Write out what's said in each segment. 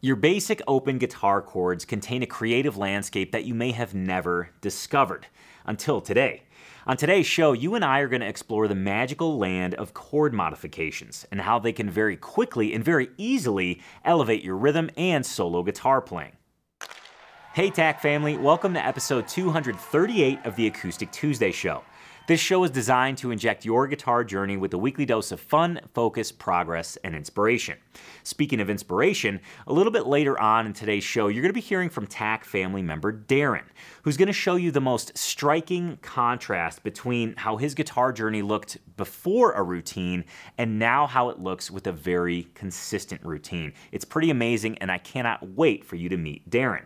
Your basic open guitar chords contain a creative landscape that you may have never discovered until today. On today's show, you and I are going to explore the magical land of chord modifications and how they can very quickly and very easily elevate your rhythm and solo guitar playing. Hey, TAC family, welcome to episode 238 of the Acoustic Tuesday Show. This show is designed to inject your guitar journey with a weekly dose of fun, focus, progress, and inspiration. Speaking of inspiration, a little bit later on in today's show, you're going to be hearing from TAC family member Darren, who's going to show you the most striking contrast between how his guitar journey looked before a routine and now how it looks with a very consistent routine. It's pretty amazing, and I cannot wait for you to meet Darren.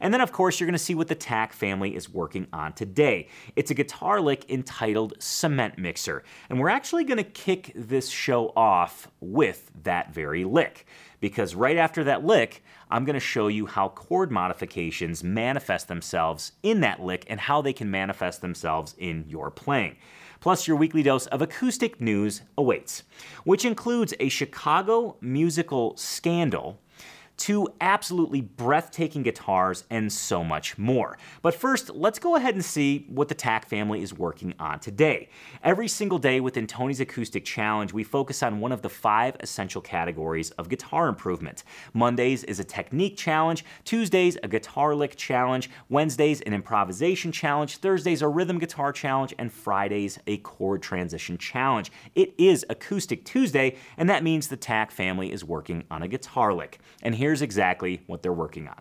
And then, of course, you're going to see what the TAC family is working on today. It's a guitar lick entitled Cement Mixer. And we're actually going to kick this show off with that very lick. Because right after that lick, I'm going to show you how chord modifications manifest themselves in that lick and how they can manifest themselves in your playing. Plus, your weekly dose of acoustic news awaits, which includes a Chicago musical scandal two absolutely breathtaking guitars, and so much more. But first, let's go ahead and see what the TAC family is working on today. Every single day within Tony's Acoustic Challenge, we focus on one of the five essential categories of guitar improvement. Mondays is a technique challenge, Tuesdays, a guitar lick challenge, Wednesdays, an improvisation challenge, Thursdays, a rhythm guitar challenge, and Fridays, a chord transition challenge. It is Acoustic Tuesday, and that means the TAC family is working on a guitar lick. And here here's exactly what they're working on.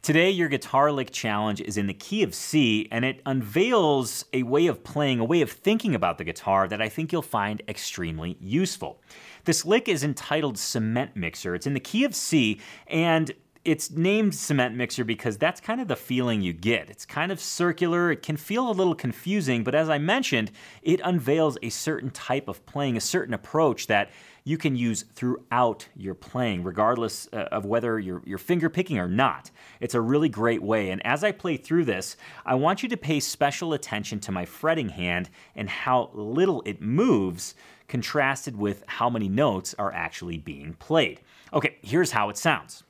Today, your guitar lick challenge is in the key of C, and it unveils a way of playing, a way of thinking about the guitar that I think you'll find extremely useful. This lick is entitled Cement Mixer. It's in the key of C, and it's named cement mixer because that's kind of the feeling you get. It's kind of circular, it can feel a little confusing, but as I mentioned, it unveils a certain type of playing, a certain approach that you can use throughout your playing, regardless uh, of whether you're, you're finger picking or not. It's a really great way. And as I play through this, I want you to pay special attention to my fretting hand and how little it moves contrasted with how many notes are actually being played. Okay, here's how it sounds.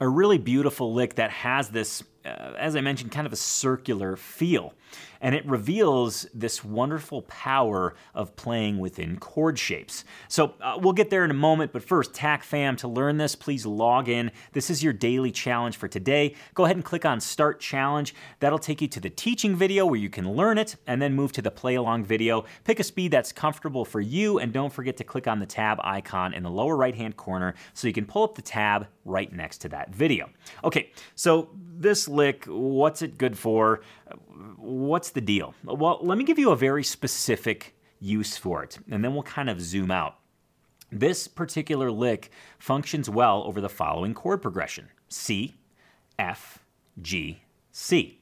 A really beautiful lick that has this uh, as I mentioned, kind of a circular feel. And it reveals this wonderful power of playing within chord shapes. So uh, we'll get there in a moment, but first, TAC fam, to learn this, please log in. This is your daily challenge for today. Go ahead and click on Start Challenge. That'll take you to the teaching video where you can learn it, and then move to the play along video. Pick a speed that's comfortable for you, and don't forget to click on the tab icon in the lower right hand corner so you can pull up the tab right next to that video. Okay, so this lick, what's it good for? What's the deal? Well, let me give you a very specific use for it, and then we'll kind of zoom out. This particular lick functions well over the following chord progression C, F, G, C.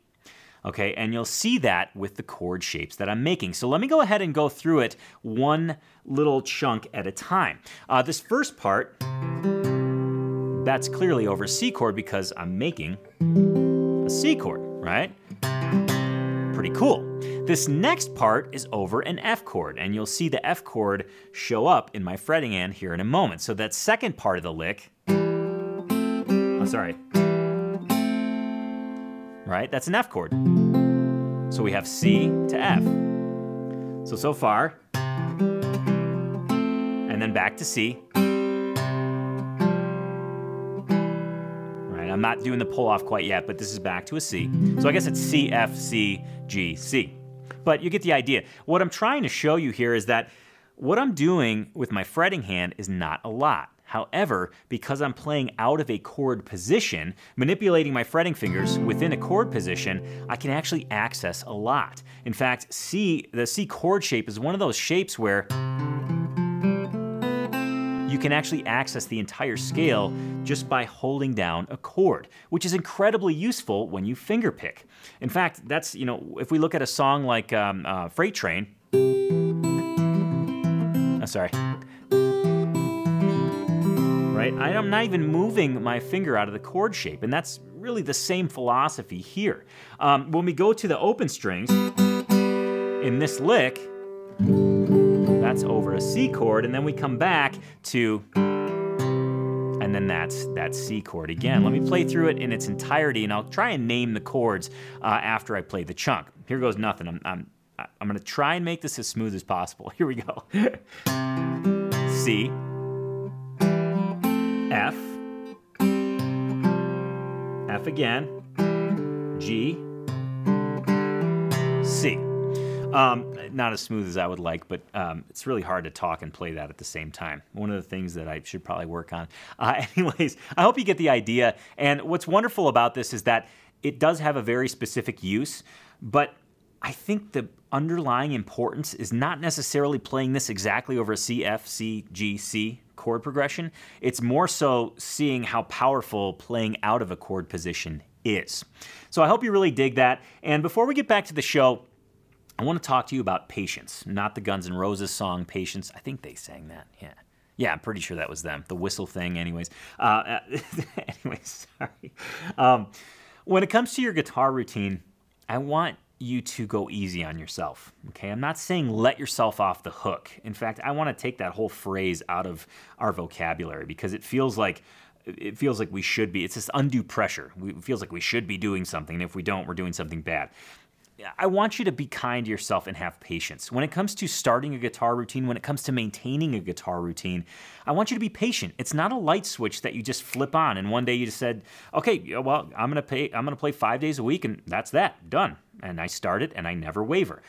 Okay, and you'll see that with the chord shapes that I'm making. So let me go ahead and go through it one little chunk at a time. Uh, this first part that's clearly over C chord because I'm making C chord, right? Pretty cool. This next part is over an F chord, and you'll see the F chord show up in my fretting hand here in a moment. So that second part of the lick, oh, sorry, right? That's an F chord. So we have C to F. So, so far, and then back to C, I'm not doing the pull off quite yet, but this is back to a C. So I guess it's C, F, C, G, C. But you get the idea. What I'm trying to show you here is that what I'm doing with my fretting hand is not a lot. However, because I'm playing out of a chord position, manipulating my fretting fingers within a chord position, I can actually access a lot. In fact, C, the C chord shape is one of those shapes where you can actually access the entire scale just by holding down a chord, which is incredibly useful when you fingerpick. In fact, that's, you know, if we look at a song like um, uh, Freight Train, oh, sorry. Right? I am not even moving my finger out of the chord shape, and that's really the same philosophy here. Um, when we go to the open strings, in this lick, that's over a C chord, and then we come back to and then that's that C chord again. Let me play through it in its entirety, and I'll try and name the chords uh, after I play the chunk. Here goes nothing. I'm, I'm, I'm to try and make this as smooth as possible. Here we go. C, F, F again, G, C. Um, not as smooth as I would like, but um, it's really hard to talk and play that at the same time. One of the things that I should probably work on. Uh, anyways, I hope you get the idea. And what's wonderful about this is that it does have a very specific use, but I think the underlying importance is not necessarily playing this exactly over a C, F, C, G, C chord progression. It's more so seeing how powerful playing out of a chord position is. So I hope you really dig that. And before we get back to the show, I want to talk to you about Patience, not the Guns N' Roses song Patience. I think they sang that. Yeah. Yeah, I'm pretty sure that was them. The whistle thing, anyways. Uh, anyways, sorry. Um, when it comes to your guitar routine, I want you to go easy on yourself. Okay, I'm not saying let yourself off the hook. In fact, I want to take that whole phrase out of our vocabulary because it feels like it feels like we should be. It's this undue pressure. It feels like we should be doing something. And if we don't, we're doing something bad. I want you to be kind to yourself and have patience. When it comes to starting a guitar routine, when it comes to maintaining a guitar routine, I want you to be patient. It's not a light switch that you just flip on and one day you just said, "Okay, well, I'm going to pay I'm going to play 5 days a week and that's that. Done." And I started and I never waver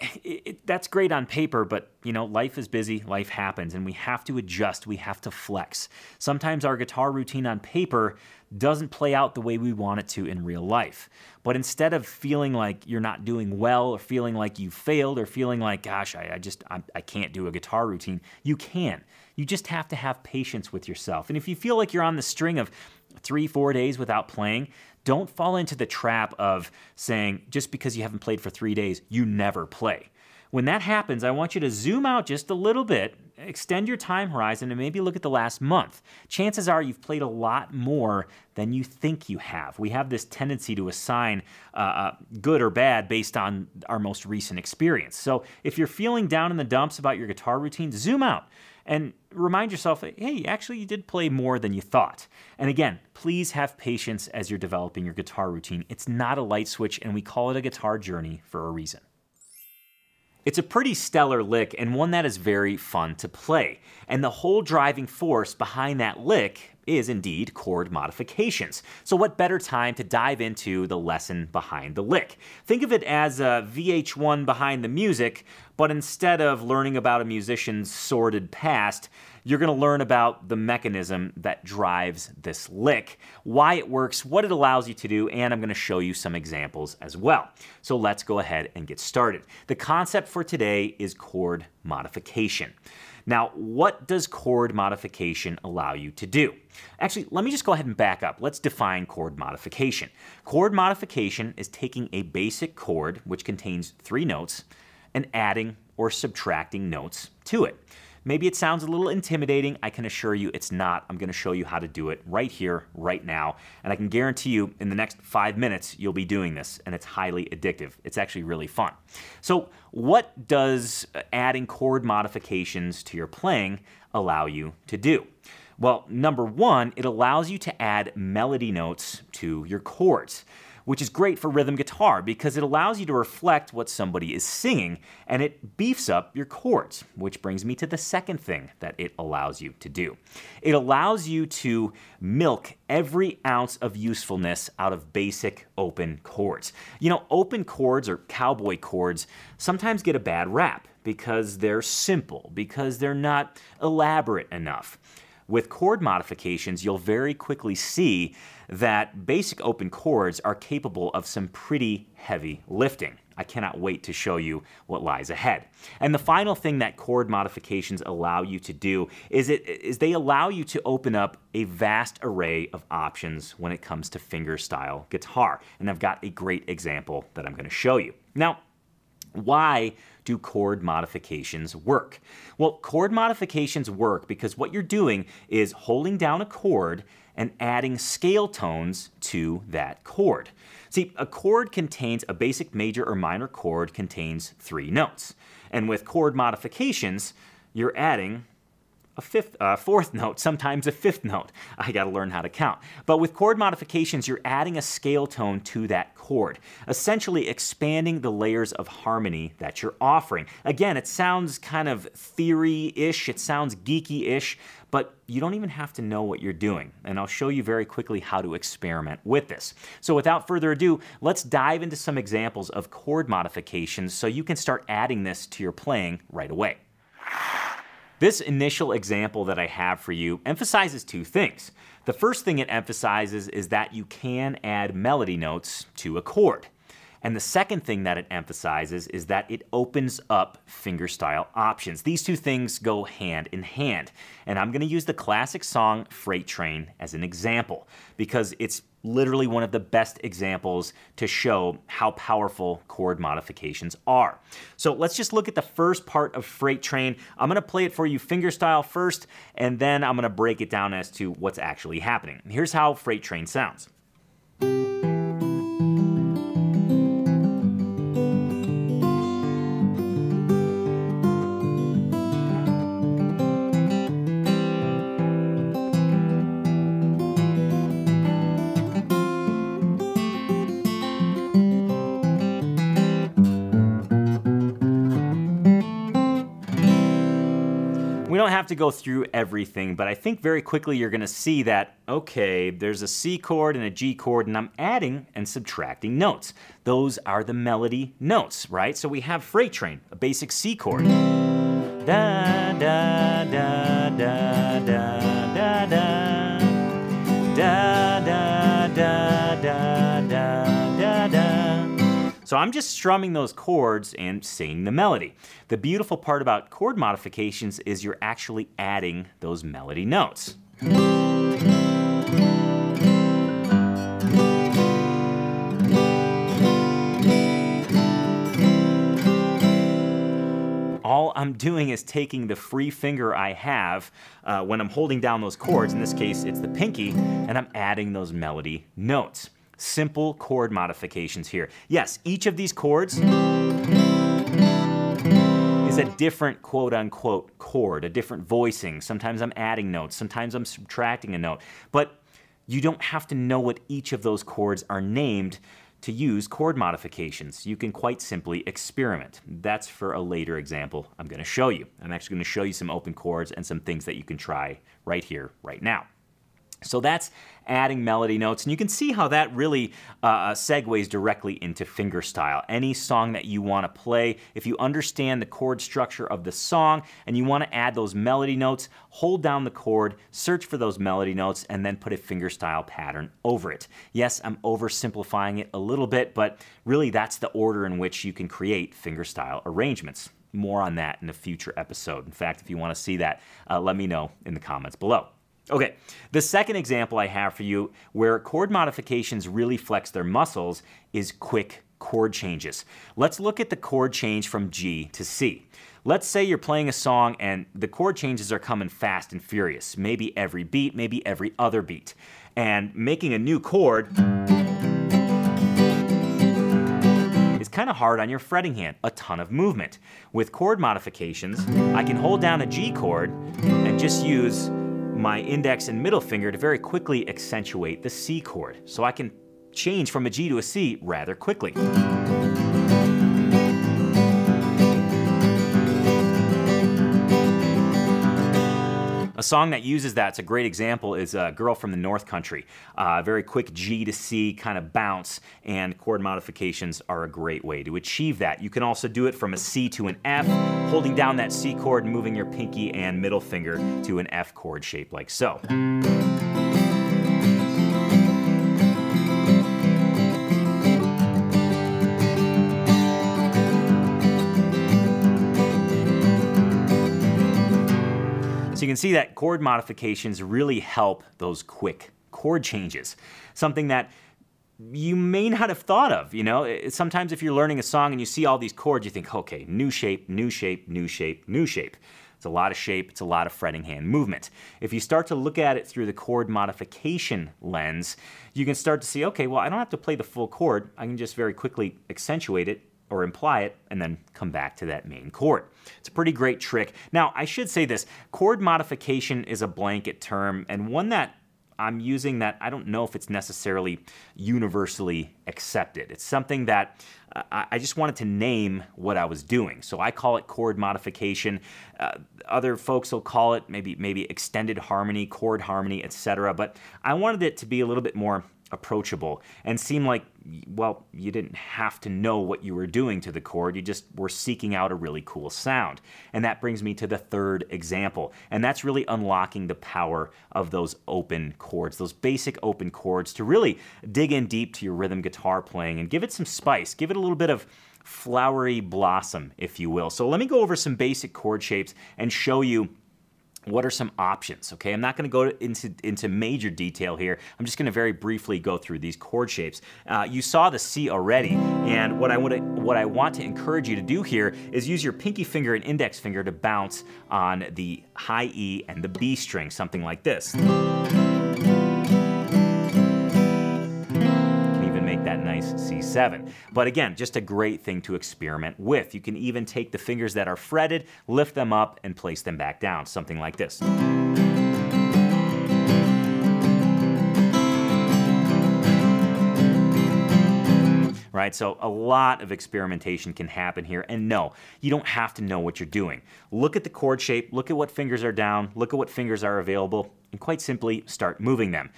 it, it, that's great on paper, but you know, life is busy, life happens, and we have to adjust, we have to flex. Sometimes our guitar routine on paper doesn't play out the way we want it to in real life. But instead of feeling like you're not doing well, or feeling like you failed, or feeling like, gosh, I, I just I, I can't do a guitar routine, you can. You just have to have patience with yourself. And if you feel like you're on the string of three, four days without playing, don't fall into the trap of saying, just because you haven't played for three days, you never play. When that happens, I want you to zoom out just a little bit, extend your time horizon, and maybe look at the last month. Chances are you've played a lot more than you think you have. We have this tendency to assign uh, uh, good or bad based on our most recent experience. So if you're feeling down in the dumps about your guitar routine, zoom out and remind yourself hey, actually, you did play more than you thought. And again, please have patience as you're developing your guitar routine. It's not a light switch, and we call it a guitar journey for a reason. It's a pretty stellar lick and one that is very fun to play. And the whole driving force behind that lick is indeed chord modifications. So, what better time to dive into the lesson behind the lick? Think of it as a VH1 behind the music, but instead of learning about a musician's sordid past, you're going to learn about the mechanism that drives this lick, why it works, what it allows you to do, and I'm going to show you some examples as well. So let's go ahead and get started. The concept for today is chord modification. Now, what does chord modification allow you to do? Actually, let me just go ahead and back up. Let's define chord modification. Chord modification is taking a basic chord, which contains three notes, and adding or subtracting notes to it. Maybe it sounds a little intimidating. I can assure you it's not. I'm going to show you how to do it right here, right now. And I can guarantee you in the next five minutes, you'll be doing this, and it's highly addictive. It's actually really fun. So, what does uh, adding chord modifications to your playing allow you to do? Well, number one, it allows you to add melody notes to your chords which is great for rhythm guitar because it allows you to reflect what somebody is singing and it beefs up your chords, which brings me to the second thing that it allows you to do. It allows you to milk every ounce of usefulness out of basic open chords. You know, open chords or cowboy chords sometimes get a bad rap because they're simple, because they're not elaborate enough. With chord modifications, you'll very quickly see that basic open chords are capable of some pretty heavy lifting. I cannot wait to show you what lies ahead. And the final thing that chord modifications allow you to do is, it, is they allow you to open up a vast array of options when it comes to fingerstyle guitar. And I've got a great example that I'm to show you. Now, why do chord modifications work? Well, chord modifications work because what you're doing is holding down a chord and adding scale tones to that chord. See, a chord contains a basic major or minor chord contains three notes. And with chord modifications, you're adding a fifth, uh, fourth note, sometimes a fifth note. I got to learn how to count. But with chord modifications, you're adding a scale tone to that chord, essentially expanding the layers of harmony that you're offering. Again, it sounds kind of theory ish, it sounds geeky ish, but you don't even have to know what you're doing. And I'll show you very quickly how to experiment with this. So without further ado, let's dive into some examples of chord modifications so you can start adding this to your playing right away. This initial example that I have for you emphasizes two things. The first thing it emphasizes is that you can add melody notes to a chord. And the second thing that it emphasizes is that it opens up fingerstyle options. These two things go hand in hand. And I'm going to use the classic song Freight Train as an example because it's literally one of the best examples to show how powerful chord modifications are. So let's just look at the first part of Freight Train. I'm to play it for you fingerstyle first, and then I'm to break it down as to what's actually happening. Here's how Freight Train sounds. To go through everything, but I think very quickly you're going to see that, okay, there's a C chord and a G chord, and I'm adding and subtracting notes. Those are the melody notes, right? So we have Freight Train, a basic C chord. Da, da, da, da, So I'm just strumming those chords and singing the melody. The beautiful part about chord modifications is you're actually adding those melody notes. all I'm doing is taking the free finger I have uh, when I'm holding down those chords, in this case it's the pinky, and I'm adding those melody notes simple chord modifications here. Yes, each of these chords is a different quote unquote chord, a different voicing. Sometimes I'm adding notes, sometimes I'm subtracting a note. But you don't have to know what each of those chords are named to use chord modifications. You can quite simply experiment. That's for a later example I'm going to show you. I'm actually going to show you some open chords and some things that you can try right here, right now. So that's adding melody notes, and you can see how that really uh, uh, segues directly into fingerstyle. Any song that you want to play, if you understand the chord structure of the song and you want to add those melody notes, hold down the chord, search for those melody notes, and then put a fingerstyle pattern over it. Yes, I'm oversimplifying it a little bit, but really that's the order in which you can create fingerstyle arrangements. More on that in a future episode. In fact, if you want to see that, uh, let me know in the comments below. Okay, the second example I have for you where chord modifications really flex their muscles is quick chord changes. Let's look at the chord change from G to C. Let's say you're playing a song and the chord changes are coming fast and furious, maybe every beat, maybe every other beat. And making a new chord is kind of hard on your fretting hand, a ton of movement. With chord modifications, I can hold down a G chord and just use my index and middle finger to very quickly accentuate the C chord. So I can change from a G to a C rather quickly. A song that uses that, it's a great example, is a Girl from the North Country. Uh, very quick G to C kind of bounce, and chord modifications are a great way to achieve that. You can also do it from a C to an F, holding down that C chord and moving your pinky and middle finger to an F chord shape like so. So you can see that chord modifications really help those quick chord changes. Something that you may not have thought of, you know? Sometimes if you're learning a song and you see all these chords, you think, okay, new shape, new shape, new shape, new shape. It's a lot of shape, it's a lot of fretting hand movement. If you start to look at it through the chord modification lens, you can start to see okay, well, I don't have to play the full chord. I can just very quickly accentuate it or imply it and then come back to that main chord. It's a pretty great trick. Now, I should say this chord modification is a blanket term and one that I'm using that I don't know if it's necessarily universally accepted. It's something that uh, I just wanted to name what I was doing. So I call it chord modification. Uh, other folks will call it maybe maybe extended harmony, chord harmony, etc. But I wanted it to be a little bit more approachable and seem like, well, you didn't have to know what you were doing to the chord. You just were seeking out a really cool sound. And that brings me to the third example. And that's really unlocking the power of those open chords, those basic open chords to really dig in deep to your rhythm guitar playing and give it some spice, give it a little bit of flowery blossom, if you will. So let me go over some basic chord shapes and show you what are some options okay? I'm not going to go into, into major detail here. I'm just going to very briefly go through these chord shapes. Uh, you saw the c already and what i to what i want to encourage you to do here is use your pinky finger and index finger to bounce on the high e and the b string something like this C7. But again, just a great thing to experiment with. You can even take the fingers that are fretted, lift them up, and place them back down, something like this. right? So a lot of experimentation can happen here. And no, you don't have to know what you're doing. Look at the chord shape, look at what fingers are down, look at what fingers are available, and quite simply start moving them.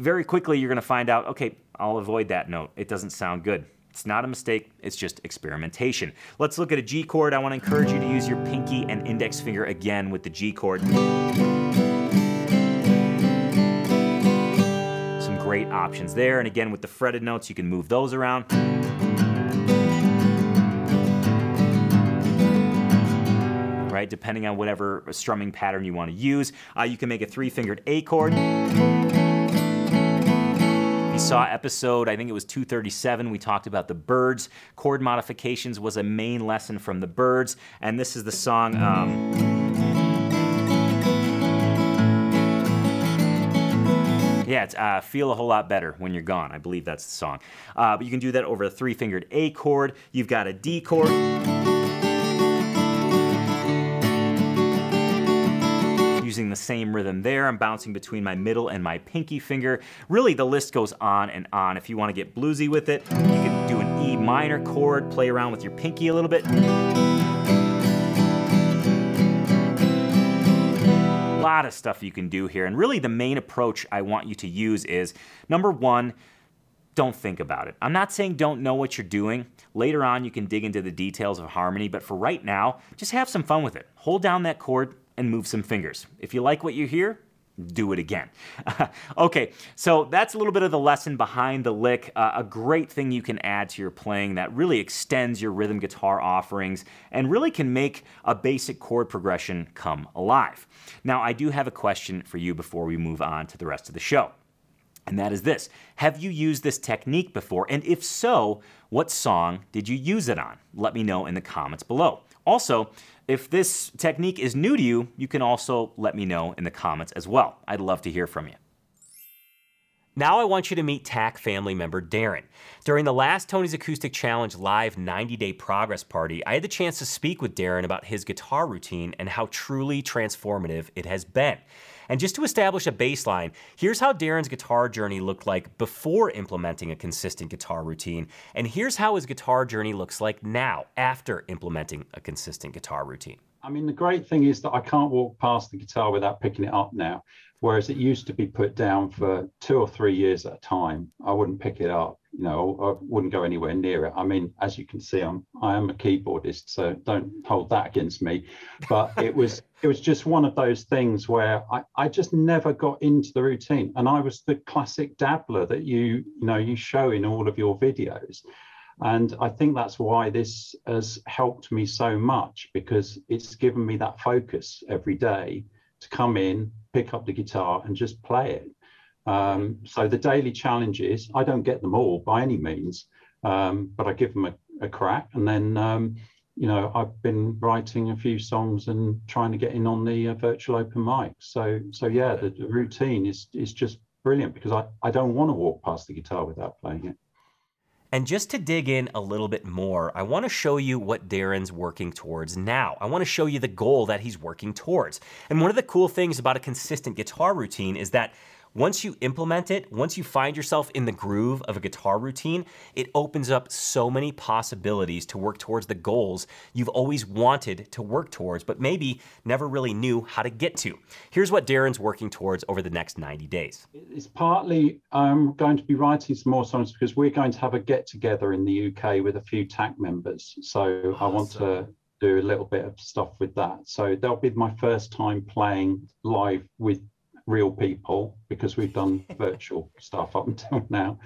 Very quickly, you're going to find out, okay, I'll avoid that note. It doesn't sound good. It's not a mistake, it's just experimentation. Let's look at a G chord. I want to encourage you to use your pinky and index finger again with the G chord. Some great options there. And again, with the fretted notes, you can move those around. Right, depending on whatever strumming pattern you want to use. Uh, you can make a three fingered A chord saw episode, I think it was 237, we talked about the Byrds. Chord modifications was a main lesson from the Byrds. and this is the song. Um, Yeah, it's uh, Feel a Whole Lot Better When You're Gone. I believe that's the song. Uh, but you can do that over a three fingered A chord. You've got a D chord. Using the same rhythm there. I'm bouncing between my middle and my pinky finger. Really, the list goes on and on. If you want to get bluesy with it, you can do an E minor chord, play around with your pinky a little bit. A lot of stuff you can do here. And really, the main approach I want you to use is number one, don't think about it. I'm not saying don't know what you're doing. Later on, you can dig into the details of harmony, but for right now, just have some fun with it. Hold down that chord, and move some fingers. If you like what you hear, do it again. okay, so that's a little bit of the lesson behind the lick. Uh, a great thing you can add to your playing that really extends your rhythm guitar offerings and really can make a basic chord progression come alive. Now, I do have a question for you before we move on to the rest of the show. And that is this Have you used this technique before? And if so, what song did you use it on? Let me know in the comments below. Also, if this technique is new to you, you can also let me know in the comments as well. I'd love to hear from you. Now I want you to meet TAC family member Darren. During the last Tony's Acoustic Challenge live 90 day progress party, I had the chance to speak with Darren about his guitar routine and how truly transformative it has been. And just to establish a baseline, here's how Darren's guitar journey looked like before implementing a consistent guitar routine, and here's how his guitar journey looks like now after implementing a consistent guitar routine. I mean, the great thing is that I can't walk past the guitar without picking it up now, whereas it used to be put down for two or three years at a time. I wouldn't pick it up you know, I wouldn't go anywhere near it. I mean, as you can see, I'm I am a keyboardist, so don't hold that against me. But it was it was just one of those things where I, I just never got into the routine. And I was the classic dabbler that you, you know, you show in all of your videos. And I think that's why this has helped me so much because it's given me that focus every day to come in, pick up the guitar and just play it. Um, so the daily challenges, I don't get them all by any means, um, but I give them a, a crack. And then, um, you know, I've been writing a few songs and trying to get in on the uh, virtual open mic. So, so yeah, the, the, routine is is just brilliant because I, I don't want to walk past the guitar without playing it. And just to dig in a little bit more, I want to show you what Darren's working towards now. I want to show you the goal that he's working towards. And one of the cool things about a consistent guitar routine is that once you implement it, once you find yourself in the groove of a guitar routine, it opens up so many possibilities to work towards the goals you've always wanted to work towards, but maybe never really knew how to get to. Here's what Darren's working towards over the next 90 days. It's partly I'm going to be writing some more songs because we're going to have a get together in the UK with a few TAC members. So awesome. I want to do a little bit of stuff with that. So that'll be my first time playing live with real people because we've done virtual stuff up until now.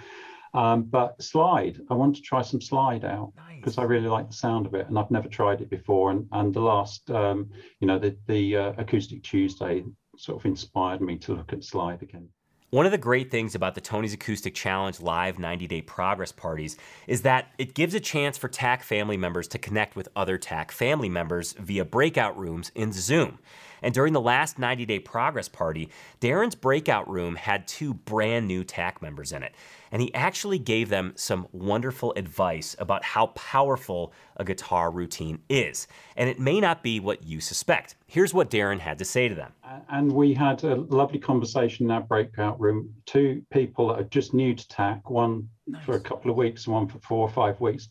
Um, but slide, I want to try some slide out because nice. I really like the sound of it, and I've never tried it before. And and the last, um, you know, the the uh, acoustic Tuesday sort of inspired me to look at slide again. One of the great things about the Tony's Acoustic Challenge live 90 day progress parties is that it gives a chance for TAC family members to connect with other TAC family members via breakout rooms in Zoom. And during the last 90 day progress party, Darren's breakout room had two brand new TAC members in it. And he actually gave them some wonderful advice about how powerful a guitar routine is. And it may not be what you suspect. Here's what Darren had to say to them. And we had a lovely conversation in our breakout room. Two people that are just new to TAC, one nice. for a couple of weeks, one for four or five weeks.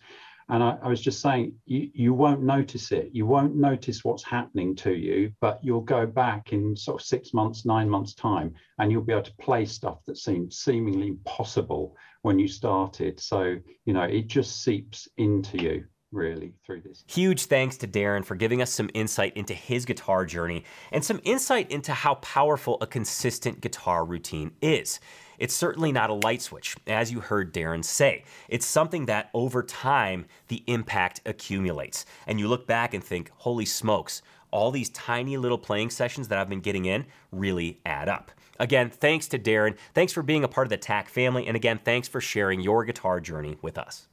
And I, I, was just saying, you, you won't notice it. You won't notice what's happening to you, but you'll go back in sort of six months, nine months' time, and you'll be able to play stuff that seemed seemingly impossible when you started. So, you know, it just seeps into you really through this. Huge thanks to Darren for giving us some insight into his guitar journey and some insight into how powerful a consistent guitar routine is. It's certainly not a light switch, as you heard Darren say. It's something that over time, the impact accumulates. And you look back and think, holy smokes, all these tiny little playing sessions that I've been getting in really add up. Again, thanks to Darren. Thanks for being a part of the TAC family. And again, thanks for sharing your guitar journey with us.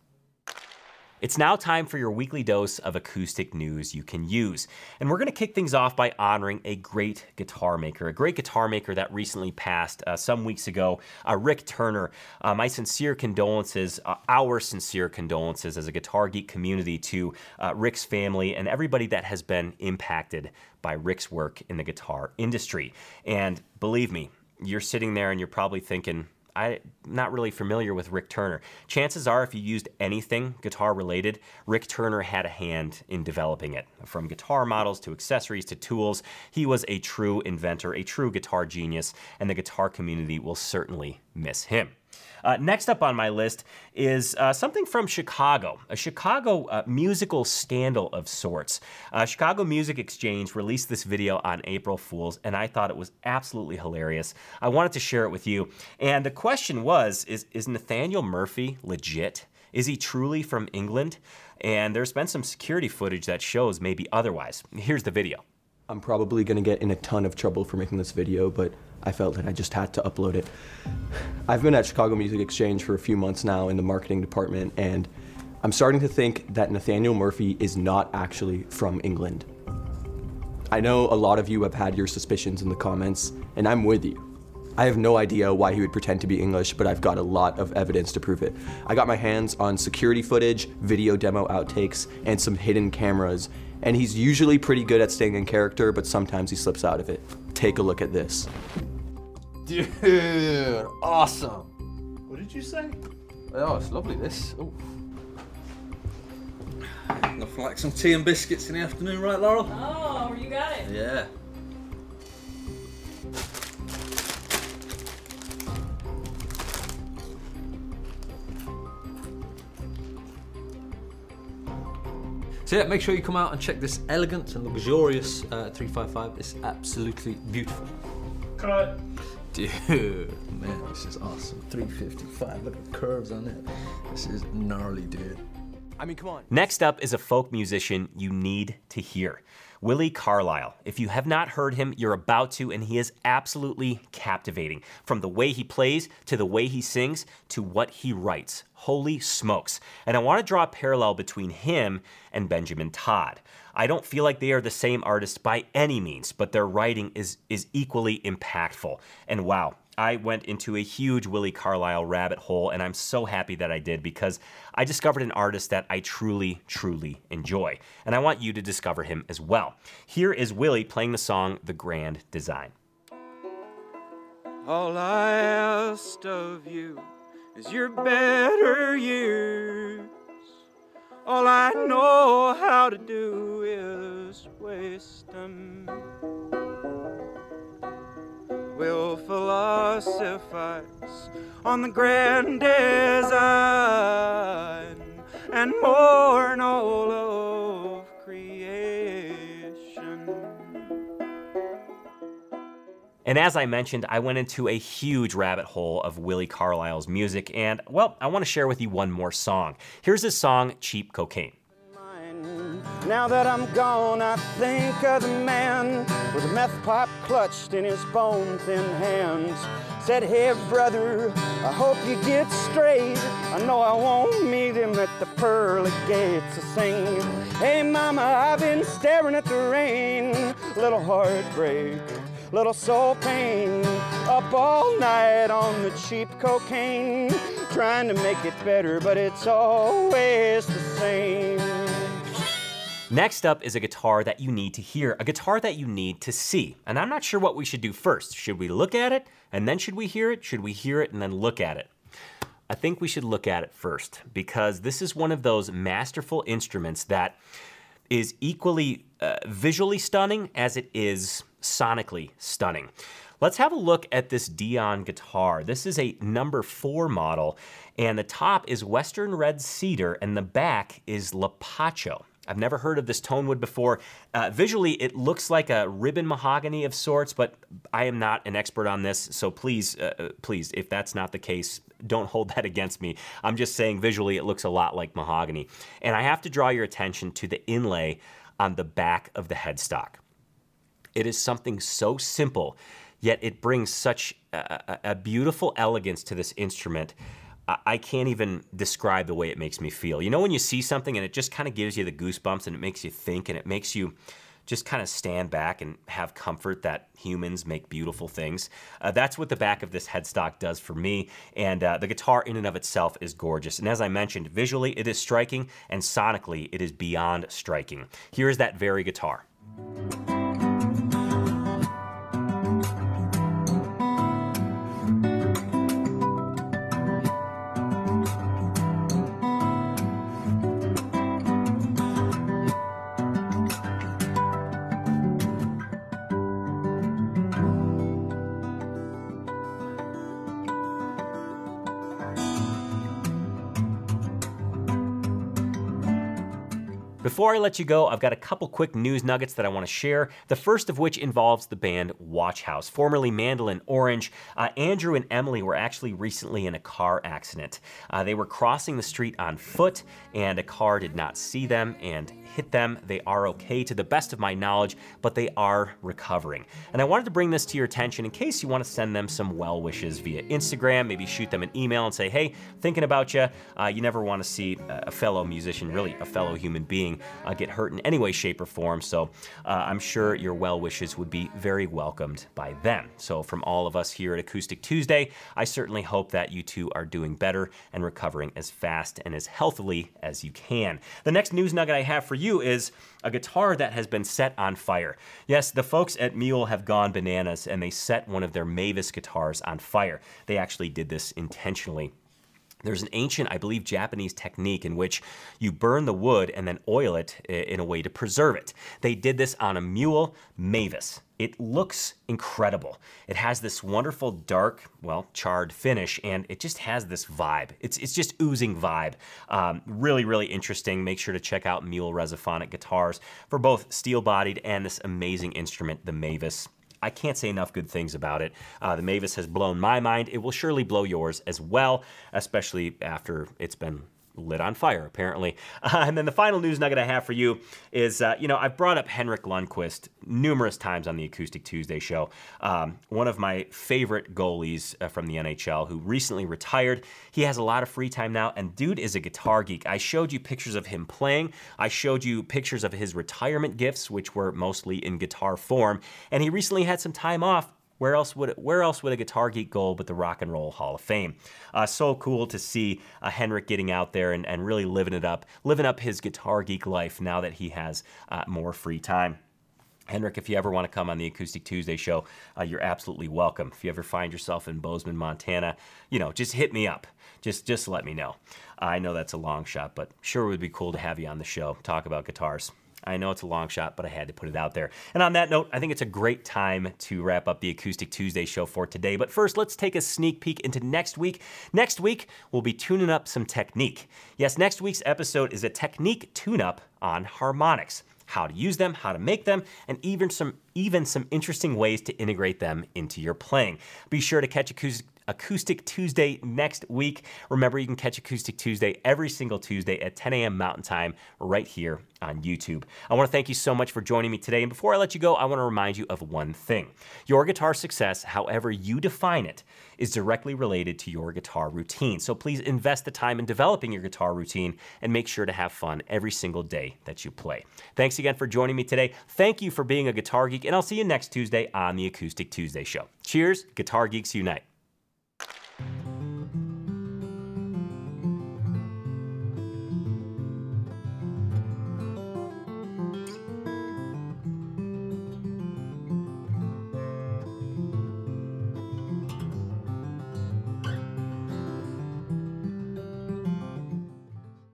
It's now time for your weekly dose of acoustic news you can use. And we're going to kick things off by honoring a great guitar maker, a great guitar maker that recently passed uh, some weeks ago, uh, Rick Turner. Uh, my sincere condolences, uh, our sincere condolences as a Guitar Geek community to uh, Rick's family and everybody that has been impacted by Rick's work in the guitar industry. And believe me, you're sitting there and you're probably thinking, I'm not really familiar with Rick Turner. Chances are, if you used anything guitar related, Rick Turner had a hand in developing it. From guitar models to accessories to tools, he was a true inventor, a true guitar genius, and the guitar community will certainly miss him. Uh, next up on my list is uh, something from Chicago, a Chicago uh, musical scandal of sorts. Uh, Chicago Music Exchange released this video on April Fools, and I thought it was absolutely hilarious. I wanted to share it with you. And the question was is, is Nathaniel Murphy legit? Is he truly from England? And there's been some security footage that shows maybe otherwise. Here's the video. I'm probably to get in a ton of trouble for making this video, but I felt that I just had to upload it. I've been at Chicago Music Exchange for a few months now in the marketing department, and I'm starting to think that Nathaniel Murphy is not actually from England. I know a lot of you have had your suspicions in the comments, and I'm with you. I have no idea why he would pretend to be English, but I've got a lot of evidence to prove it. I got my hands on security footage, video demo outtakes, and some hidden cameras, and he's usually pretty good at staying in character, but sometimes he slips out of it. Take a look at this. Dude, awesome. What did you say? Oh, it's lovely this. Ooh. Nothing like some tea and biscuits in the afternoon, right, Laurel? Oh, you got it. Yeah. So yeah, make sure you come out and check this elegant and luxurious uh, 355. It's absolutely beautiful. Cut. Dude, man, this is awesome. 355. Look at the curves on it. This is gnarly, dude. I mean, come on. Next up is a folk musician you need to hear. Willi Carlile. If you have not heard him, you're about to, and he is absolutely captivating. From the way he plays, to the way he sings, to what he writes. Holy smokes. And I want to draw a parallel between him and Benjamin Tod. I don't feel like they are the same artist by any means, but their writing is, is equally impactful. And wow, I went into a huge Willi Carlile rabbit hole, and I'm so happy that I did because I discovered an artist that I truly, truly enjoy. And I want you to discover him as well. Here is Willie playing the song The Grand Design. All I asked of you is your better years. All I know how to do is waste them. We'll philosophize on the grand design and mourn all of creation. And as I mentioned, I went into a huge rabbit hole of Willi Carlile's music, and well, I want to share with you one more song. Here's his song, Cheap Cocaine. Now that I'm gone, I think of the man with a meth pipe clutched in his bone thin hands. Said, Hey, brother, I hope you get straight. I know I won't meet him at the pearly gates to sing. Hey, mama, I've been staring at the rain. Little heartbreak, little soul pain. Up all night on the cheap cocaine. Trying to make it better, but it's always the same. Next up is a guitar that you need to hear, a guitar that you need to see. And I'm not sure what we should do first. Should we look at it and then should we hear it? Should we hear it and then look at it? I think we should look at it first because this is one of those masterful instruments that is equally uh, visually stunning as it is sonically stunning. Let's have a look at this Dion guitar. This is a number four model, and the top is Western Red Cedar, and the back is Lapacho. I've never heard of this tonewood before. Uh, visually, it looks like a ribbon mahogany of sorts, but I am not an expert on this, so please, uh, uh please, if that's not the case, don't hold that against me. I'm just saying visually, it looks a lot like mahogany. And I have to draw your attention to the inlay on the back of the headstock. It is something so simple, yet it brings such a, a beautiful elegance to this instrument I can't even describe the way it makes me feel. You know, when you see something and it just kind of gives you the goosebumps and it makes you think and it makes you just kind of stand back and have comfort that humans make beautiful things. Uh, that's what the back of this headstock does for me. And uh, the guitar, in and of itself, is gorgeous. And as I mentioned, visually it is striking, and sonically it is beyond striking. Here is that very guitar. Before I let you go, I've got a couple quick news nuggets that I want to share. The first of which involves the band Watchhouse, formerly Mandolin Orange. Uh, Andrew and Emily were actually recently in a car accident. Uh, they were crossing the street on foot, and a car did not see them and hit them. They are okay to the best of my knowledge, but they are recovering. And I wanted to bring this to your attention in case you want to send them some well wishes via Instagram, maybe shoot them an email and say, hey, thinking about you. Uh, you never want to see a fellow musician, really a fellow human being, uh, get hurt in any way, shape, or form. So uh, I'm sure your well wishes would be very welcomed by them. So from all of us here at Acoustic Tuesday, I certainly hope that you two are doing better and recovering as fast and as healthily as you can. The next news nugget I have for you you is a guitar that has been set on fire. Yes, the folks at Mule have gone bananas and they set one of their Mavis guitars on fire. They actually did this intentionally. There's an ancient, I believe, Japanese technique in which you burn the wood and then oil it in a way to preserve it. They did this on a mule Mavis. It looks incredible. It has this wonderful dark, well, charred finish, and it just has this vibe. It's, it's just oozing vibe. Um, really, really interesting. Make sure to check out Mule Resophonic guitars for both steel bodied and this amazing instrument, the Mavis. I can't say enough good things about it. Uh, the Mavis has blown my mind. It will surely blow yours as well, especially after it's been lit on fire, apparently. Uh, and then the final news nugget I have for you is, uh, you know, I've brought up Henrik Lundqvist numerous times on the Acoustic Tuesday show. Um, one of my favorite goalies uh, from the NHL who recently retired. He has a lot of free time now, and dude is a guitar geek. I showed you pictures of him playing. I showed you pictures of his retirement gifts, which were mostly in guitar form. And he recently had some time off where else would where else would a guitar geek go but the Rock and Roll Hall of Fame? Uh, so cool to see uh, Henrik getting out there and, and really living it up, living up his guitar geek life now that he has uh, more free time. Henrik, if you ever want to come on the Acoustic Tuesday show, uh, you're absolutely welcome. If you ever find yourself in Bozeman, Montana, you know, just hit me up. Just just let me know. I know that's a long shot, but sure would be cool to have you on the show, talk about guitars. I know it's a long shot, but I had to put it out there. And on that note, I think it's a great time to wrap up the Acoustic Tuesday show for today. But first, let's take a sneak peek into next week. Next week, we'll be tuning up some technique. Yes, next week's episode is a technique tune up on harmonics how to use them, how to make them, and even some even some interesting ways to integrate them into your playing. Be sure to catch acoustic Acoustic Tuesday next week. Remember, you can catch Acoustic Tuesday every single Tuesday at 10 a.m. Mountain Time right here on YouTube. I want to thank you so much for joining me today. And before I let you go, I want to remind you of one thing your guitar success, however you define it, is directly related to your guitar routine. So please invest the time in developing your guitar routine and make sure to have fun every single day that you play. Thanks again for joining me today. Thank you for being a guitar geek, and I'll see you next Tuesday on the Acoustic Tuesday Show. Cheers, Guitar Geeks Unite.